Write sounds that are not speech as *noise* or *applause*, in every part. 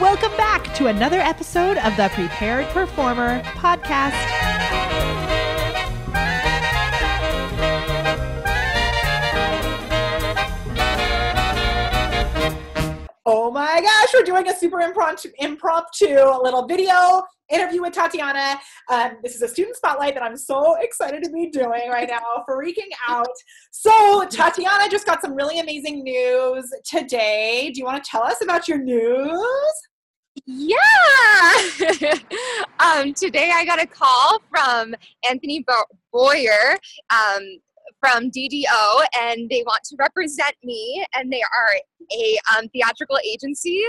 welcome back to another episode of the Prepared Performer podcast. Oh my gosh, we're doing a super impromptu, impromptu little video interview with Tatiana. Um, this is a student spotlight that I'm so excited to be doing right now, freaking out. So, Tatiana just got some really amazing news today. Do you want to tell us about your news? Yeah. *laughs* um, today I got a call from Anthony Boyer um, from DDO, and they want to represent me, and they are a um, theatrical agency,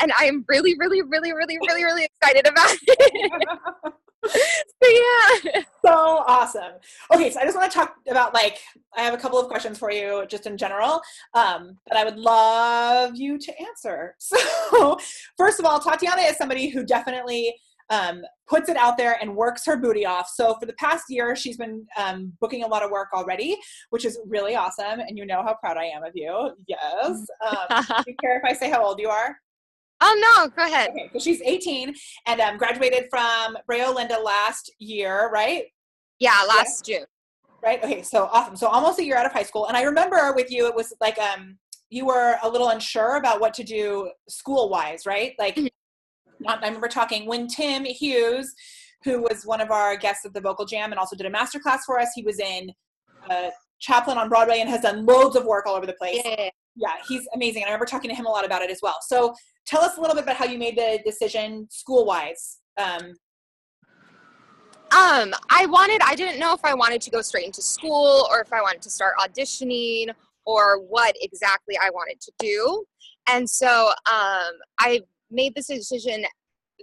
and I am really, really, really, really, really, really excited about it. *laughs* *laughs* so yeah. So awesome. Okay, so I just want to talk about like I have a couple of questions for you just in general um, that I would love you to answer. *laughs* So first of all, Tatiana is somebody who definitely um, puts it out there and works her booty off. So for the past year, she's been um, booking a lot of work already, which is really awesome. And you know how proud I am of you. Yes. Um, *laughs* do you care if I say how old you are? Oh no, go ahead. Okay, so she's 18 and um, graduated from Brea Olinda last year, right? Yeah, last June. Right. Okay. So awesome. So almost a year out of high school, and I remember with you, it was like um you were a little unsure about what to do school wise, right? Like, not, I remember talking when Tim Hughes, who was one of our guests at the Vocal Jam and also did a master class for us. He was in uh, Chaplin on Broadway and has done loads of work all over the place. Yeah. Yeah, he's amazing. And I remember talking to him a lot about it as well. So tell us a little bit about how you made the decision school wise. Um, Um, I wanted, I didn't know if I wanted to go straight into school or if I wanted to start auditioning or what exactly I wanted to do. And so um, I made this decision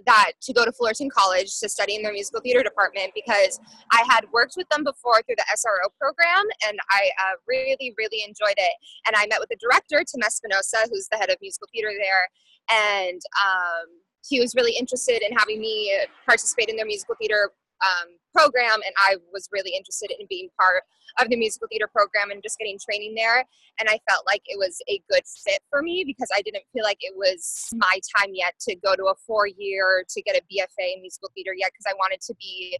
that to go to Fullerton College to study in their musical theater department because I had worked with them before through the SRO program and I uh, really, really enjoyed it. And I met with the director, Tim Espinosa, who's the head of musical theater there, and um, he was really interested in having me participate in their musical theater um, program, and I was really interested in being part of the musical theater program and just getting training there. And I felt like it was a good fit for me because I didn't feel like it was my time yet to go to a four year to get a BFA in musical theater yet because I wanted to be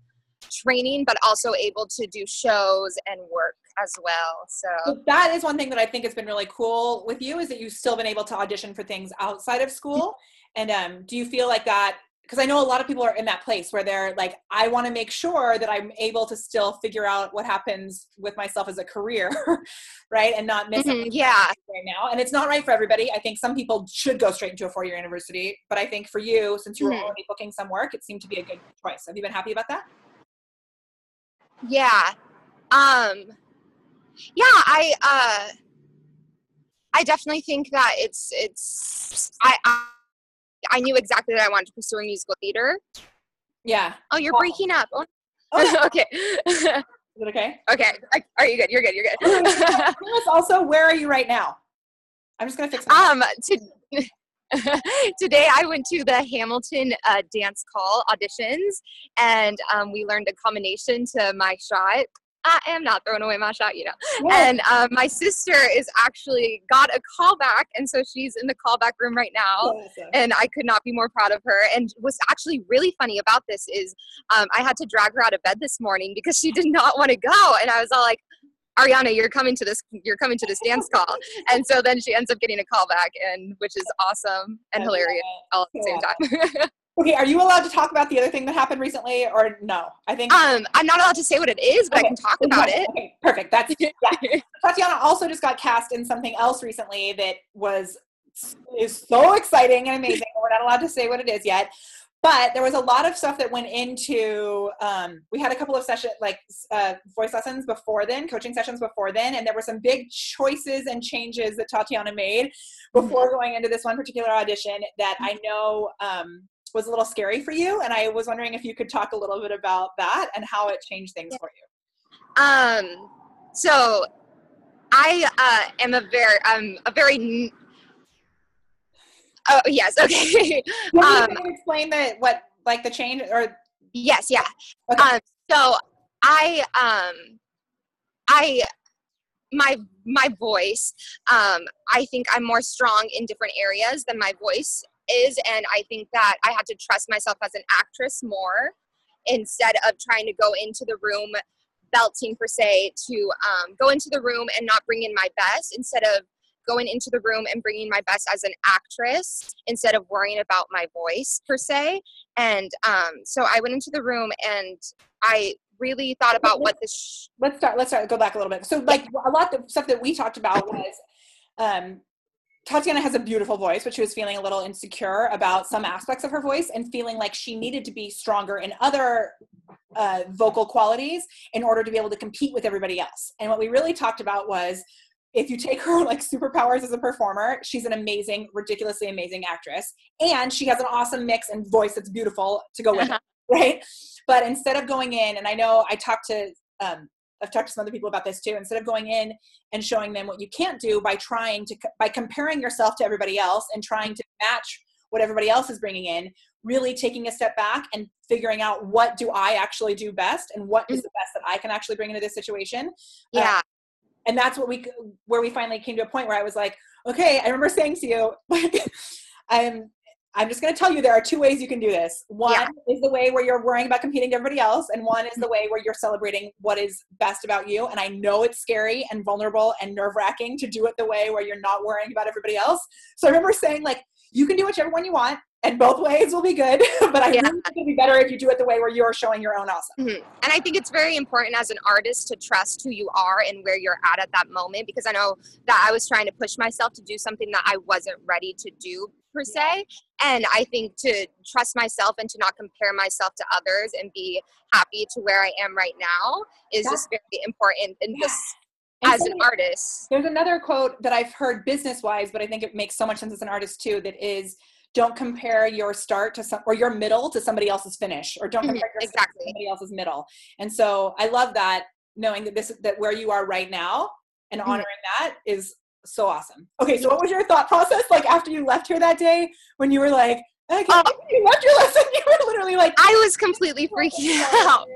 training but also able to do shows and work as well. So So that is one thing that I think has been really cool with you is that you've still been able to audition for things outside of school. And um, do you feel like that? Because I know a lot of people are in that place where they're like, I want to make sure that I'm able to still figure out what happens with myself as a career, *laughs* right? And not miss Mhm, yeah. right now. And it's not right for everybody. I think some people should go straight into a four year university. But I think for you, since you were Mhm. already booking some work, it seemed to be a good choice. Have you been happy about that? Yeah. Um yeah, I uh I definitely think that it's it's I I, I knew exactly that I wanted to pursue musical theater. Yeah. Oh, you're breaking up. Oh, *laughs* Oh, *laughs* okay. is it okay? okay. I- Are you good? You're good. You're good. *laughs* Tell us also, where are you right now? I'm just gonna fix my um to, today I went to the Hamilton uh, dance call auditions and um, we learned a combination to my shot. I am not throwing away my shot, you know. Yes. And um, my sister is actually got a callback, and so she's in the callback room right now. And I could not be more proud of her. And what's actually really funny about this is um, I had to drag her out of bed this morning because she did not want to go. And I was all like, Ariana, you're coming to this. You're coming to this dance call, *laughs* and so then she ends up getting a call back, and which is awesome and I hilarious all at the same time. *laughs* Okay, are you allowed to talk about the other thing that happened recently, or no? I think. um, I'm not allowed to say what it is, but I can talk about it. Okay, perfect. That's *laughs* yeah. Tatiana also just got cast in something else recently that was is so exciting and amazing. We're not allowed to say what it is yet, but there was a lot of stuff that went into. Um, we had a couple of session like uh, voice lessons before then, coaching sessions before then, and there were some big choices and changes that Tatiana made before going into this one particular audition that I know. Um, was a little scary for you and i was wondering if you could talk a little bit about that and how it changed things for you Um, so I uh, am a very, um, a very. n- Oh yes, *laughs* okay. Can Um, you explain the what like the change or yes, yeah. Okay. Um, so I, um, I, my my voice. Um, I think I'm more strong in different areas than my voice is. And I think that I had to trust myself as an actress more instead of trying to go into the room belting per se to um, go into the room and not bring in my best instead of going into the room and bringing my best as an actress instead of worrying about my voice per se and um, so i went into the room and i really thought about what this sh- let's start let's start go back a little bit so like a lot of stuff that we talked about was um Tatiana has a beautiful voice, but she was feeling a little insecure about some aspects of her voice and feeling like she needed to be stronger in other uh, vocal qualities in order to be able to compete with everybody else. And what we really talked about was if you take her like superpowers as a performer, she's an amazing, ridiculously amazing actress. And she has an awesome mix and voice that's beautiful to go with it, *laughs* right? But instead of going in, and I know I talked to um, I've talked to some other people about this too. Instead of going in and showing them what you can't do by trying to by comparing yourself to everybody else and trying to match what everybody else is bringing in, really taking a step back and figuring out what do I actually do best and what is the best that I can actually bring into this situation. yeah Um, and that's what we where we finally came to a point where I was like, okay, I remember saying to you, *laughs* I'm I'm just going to tell you there are two ways you can do this. One Yeah. is the way where you're worrying about competing to everybody else, and one is the way where you're celebrating what is best about you. And I know it's scary and vulnerable and nerve wracking to do it the way where you're not worrying about everybody else. So I remember saying like, you can do whichever one you want, and both ways will be good. *laughs* but I Yeah. really think it'd be better if you do it the way where you're showing your own awesome. Mhm. And I think it's very important as an artist to trust who you are and where you're at at that moment because I know that I was trying to push myself to do something that I wasn't ready to do per se. And I think to trust myself and to not compare myself to others and be happy to where I am right now is That- just very important and Yeah. just And as so an artist. There's another quote that I've heard business wise, but I think it makes so much sense as an artist too. That is, don't compare your start to some or your middle to somebody else's finish, or don't Mhm, compare your start exactly. to somebody else's middle. And so I love that knowing that this that where you are right now and Mhm. honoring that is so awesome. Okay, so what was your thought process like after you left here that day when you were like, okay, Oh. Um, you left your lesson, *laughs* you were literally like, I was completely oh freaking out.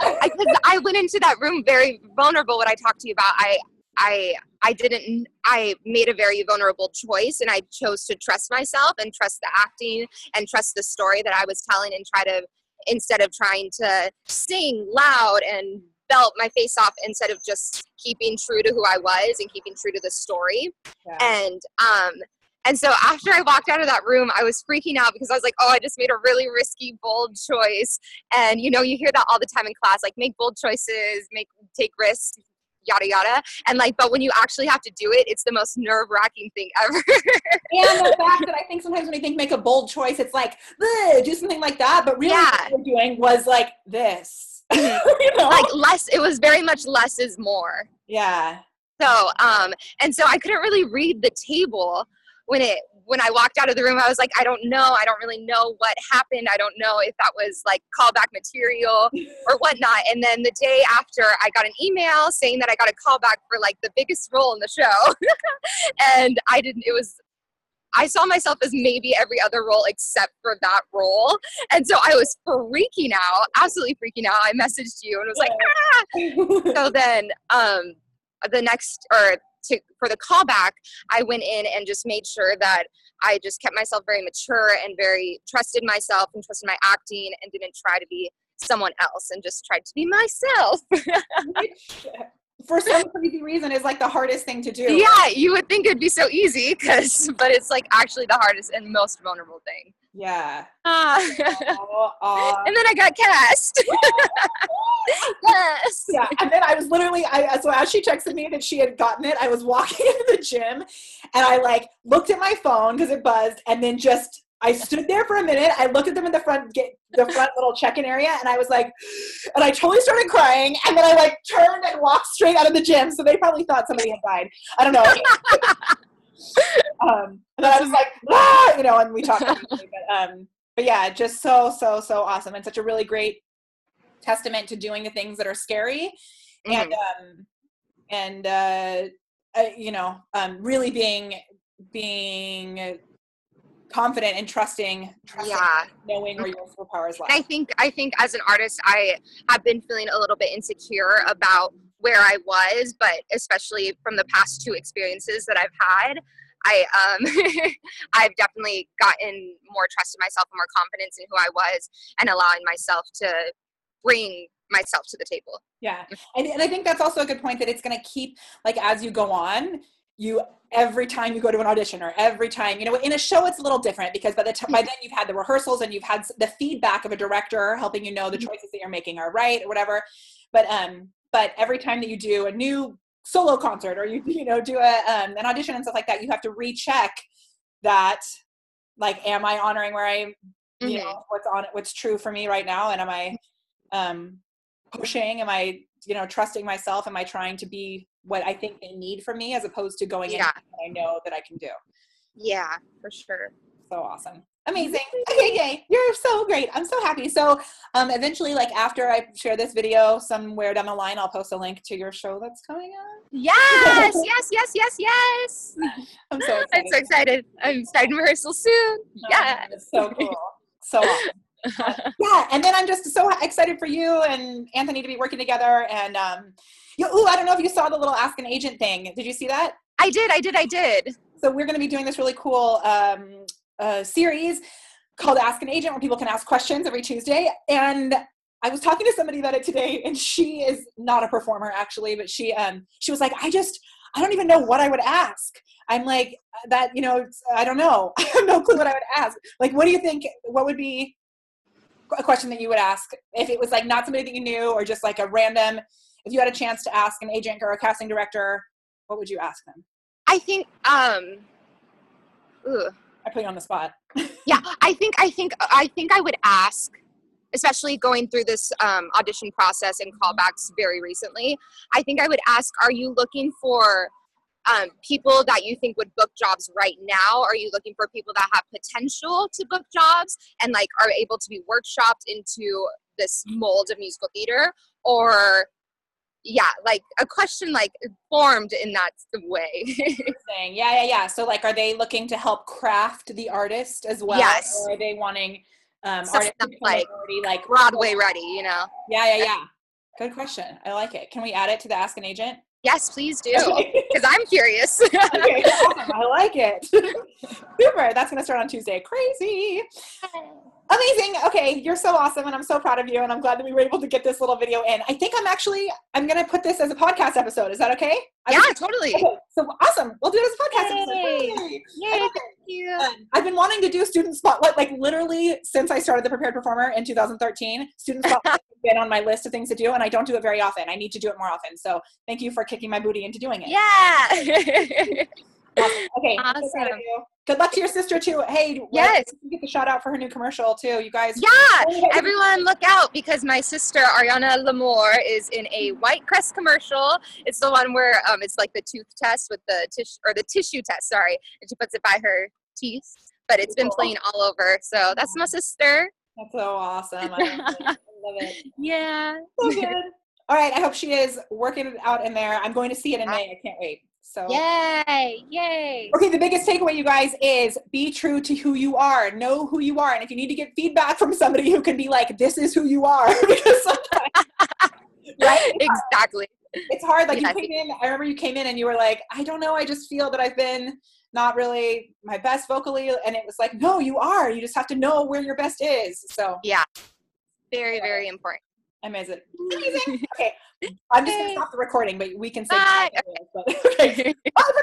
I, I went into that room very vulnerable. What I talked to you about, I, I, I didn't. I made a very vulnerable choice, and I chose to trust myself and trust the acting and trust the story that I was telling, and try to instead of trying to sing loud and belt my face off, instead of just keeping true to who I was and keeping true to the story Yeah. and um and so after I walked out of that room, I was freaking out because I was like, oh, I just made a really risky, bold choice. And you know, you hear that all the time in class, like make bold choices, make take risks, yada yada. And like, but when you actually have to do it, it's the most nerve wracking thing ever. *laughs* and the fact that I think sometimes when you think make a bold choice, it's like do something like that. But really, Yeah. what we're doing was like this. *laughs* you know? like less, it was very much less is more. yeah, So, um, and so I couldn't really read the table when it when I walked out of the room. I was like, I don't know. I don't really know what happened. I don't know if that was like callback material *laughs* or whatnot. And then the day after, I got an email saying that I got a callback for like the biggest role in the show, *laughs* and I didn't. It was. I saw myself as maybe every other role except for that role. And so I was freaking out, absolutely freaking out. I messaged you and was like, ah! so then um the next or to for the callback i went in and just made sure that i just kept myself very mature and very trusted myself and trusted my acting and didn't try to be someone else and just tried to be myself *laughs* for some crazy reason is like the hardest thing to do. yeah you would think it'd be so easy because but it's like actually the hardest and most vulnerable thing Yeah. *laughs* Ah. Oh, aw. and then i got cast *laughs* yes yeah. And then I was literally, I so as she texted me that she had gotten it, I was walking *laughs* into the gym and I like looked at my phone because it buzzed, and then just I stood there for a minute. I looked at them in the front get the front little check-in area, and I was like, and I totally started crying, and then I like turned and walked straight out of the gym. So they probably thought somebody had died. I don't know. *laughs* um, and then I was like, ah, you know, and we talked. But, um, but yeah, just so so so awesome, and such a really great testament to doing the things that are scary and um and uh, uh you know um really being being confident and trusting, trusting yeah knowing where your superpowers lie I think I think as an artist, I have been feeling a little bit insecure about where I was, but especially from the past two experiences that I've had, I um *laughs* I've definitely gotten more trust in myself and more confidence in who I was and allowing myself to bring myself to the table. Yeah. And, and I think that's also a good point that it's going to keep, like, as you go on, you every time you go to an audition or every time you know in a show it's a little different because by the time by then you've had the rehearsals and you've had the feedback of a director helping you know the Mm-hmm. choices that you're making are right or whatever but um but every time that you do a new solo concert or you *laughs* you know do a um, an audition and stuff like that you have to recheck that like am i honoring where i you Mhm. know what's on what's true for me right now and am i um pushing am i you know trusting myself am i trying to be what i think they need from me as opposed to going in Yeah. what i know that i can do Yeah, for sure. so awesome amazing okay yay you're so great i'm so happy so um eventually like after i share this video somewhere down the line i'll post a link to your show that's coming up Yes, *laughs* yes, yes, yes, yes. i'm so excited *laughs* I'm so excited. I'm starting rehearsal soon. Oh, Yeah. so cool so awesome. *laughs* yeah and then i'm just so excited for you and anthony to be working together and um you, ooh, i don't know if you saw the little ask an agent thing. Did you see that? I did, I did, I did. so we're going to be doing this really cool um, uh, series called ask an agent where people can ask questions every tuesday. And i was talking to somebody about it today and she is not a performer actually but she um she was like i just i don't even know what i would ask. I'm like that you know i don't know. *laughs* I have no clue what i would ask. Like what do you think what would be a question that you would ask if it was like not somebody that you knew or just like a random if you had a chance to ask an agent or a casting director what would you ask them? I think um ooh, i put you on the spot. *laughs* Yeah, I think I think I think I would ask especially going through this um, audition process and callbacks very recently, I think I would ask, are you looking for um, people that you think would book jobs right now? Are you looking for people that have potential to book jobs and like are able to be workshopped into this mold of musical theater? Or yeah, like a question like formed in that way. *laughs* Yeah, yeah, yeah. So like, are they looking to help craft the artist as well? Yes. Or are they wanting um, artists like already like Broadway ready, you know? Yeah, yeah, yeah. Good question. I like it. Can we add it to the Ask an Agent? Yes, please do. Okay. Because I'm curious. *laughs* okay, awesome. I like it. *laughs* Super. That's going to start on Tuesday. Crazy. Amazing. Okay, you're so awesome, and I'm so proud of you, and I'm glad that we were able to get this little video in. I think I'm actually I'm going to put this as a podcast episode. Is that okay? I yeah, was- totally. Okay, so awesome. We'll do it as a podcast episode. Yay. Yay. Yay, love thank you. Um, I've been wanting to do student spotlight like literally since I started the prepared performer in 2013. Student spotlight *laughs* been on my list of things to do, and I don't do it very often. I need to do it more often. So thank you for kicking my booty into doing it. Yeah. *laughs* Awesome. Okay. I'm so proud of Awesome. Good luck to your sister too. Hey, Yes. you get the shout out for her new commercial too. You guys. yeah. Everyone look out because my sister Ariana Lamore is in a White Crest commercial. It's the one where um it's like the tooth test with the tissue or the tissue test, sorry. And she puts it by her teeth. But it's been playing all over. So that's my sister. That's so awesome. *laughs* Love it. I love it. Yeah. So good. All right. I hope she is working it out in there. I'm going to see it in May. I can't wait. So. Yay. Yay. Okay, the biggest takeaway, you guys, is be true to who you are. Know who you are. And if you need to get feedback from somebody who can be like, this is who you are, *laughs* right? *laughs* Exactly. It's hard. Like Yes. you came in, I remember you came in and you were like, I don't know, I just feel that I've been not really my best vocally. And it was like, no, you are. You just have to know where your best is. So very, very important. Amazing. Amazing. *laughs* okay. I'm just going to stop the recording, but we can say bye. Bye, *laughs*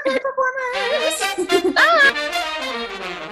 prepared performers. *laughs* Bye.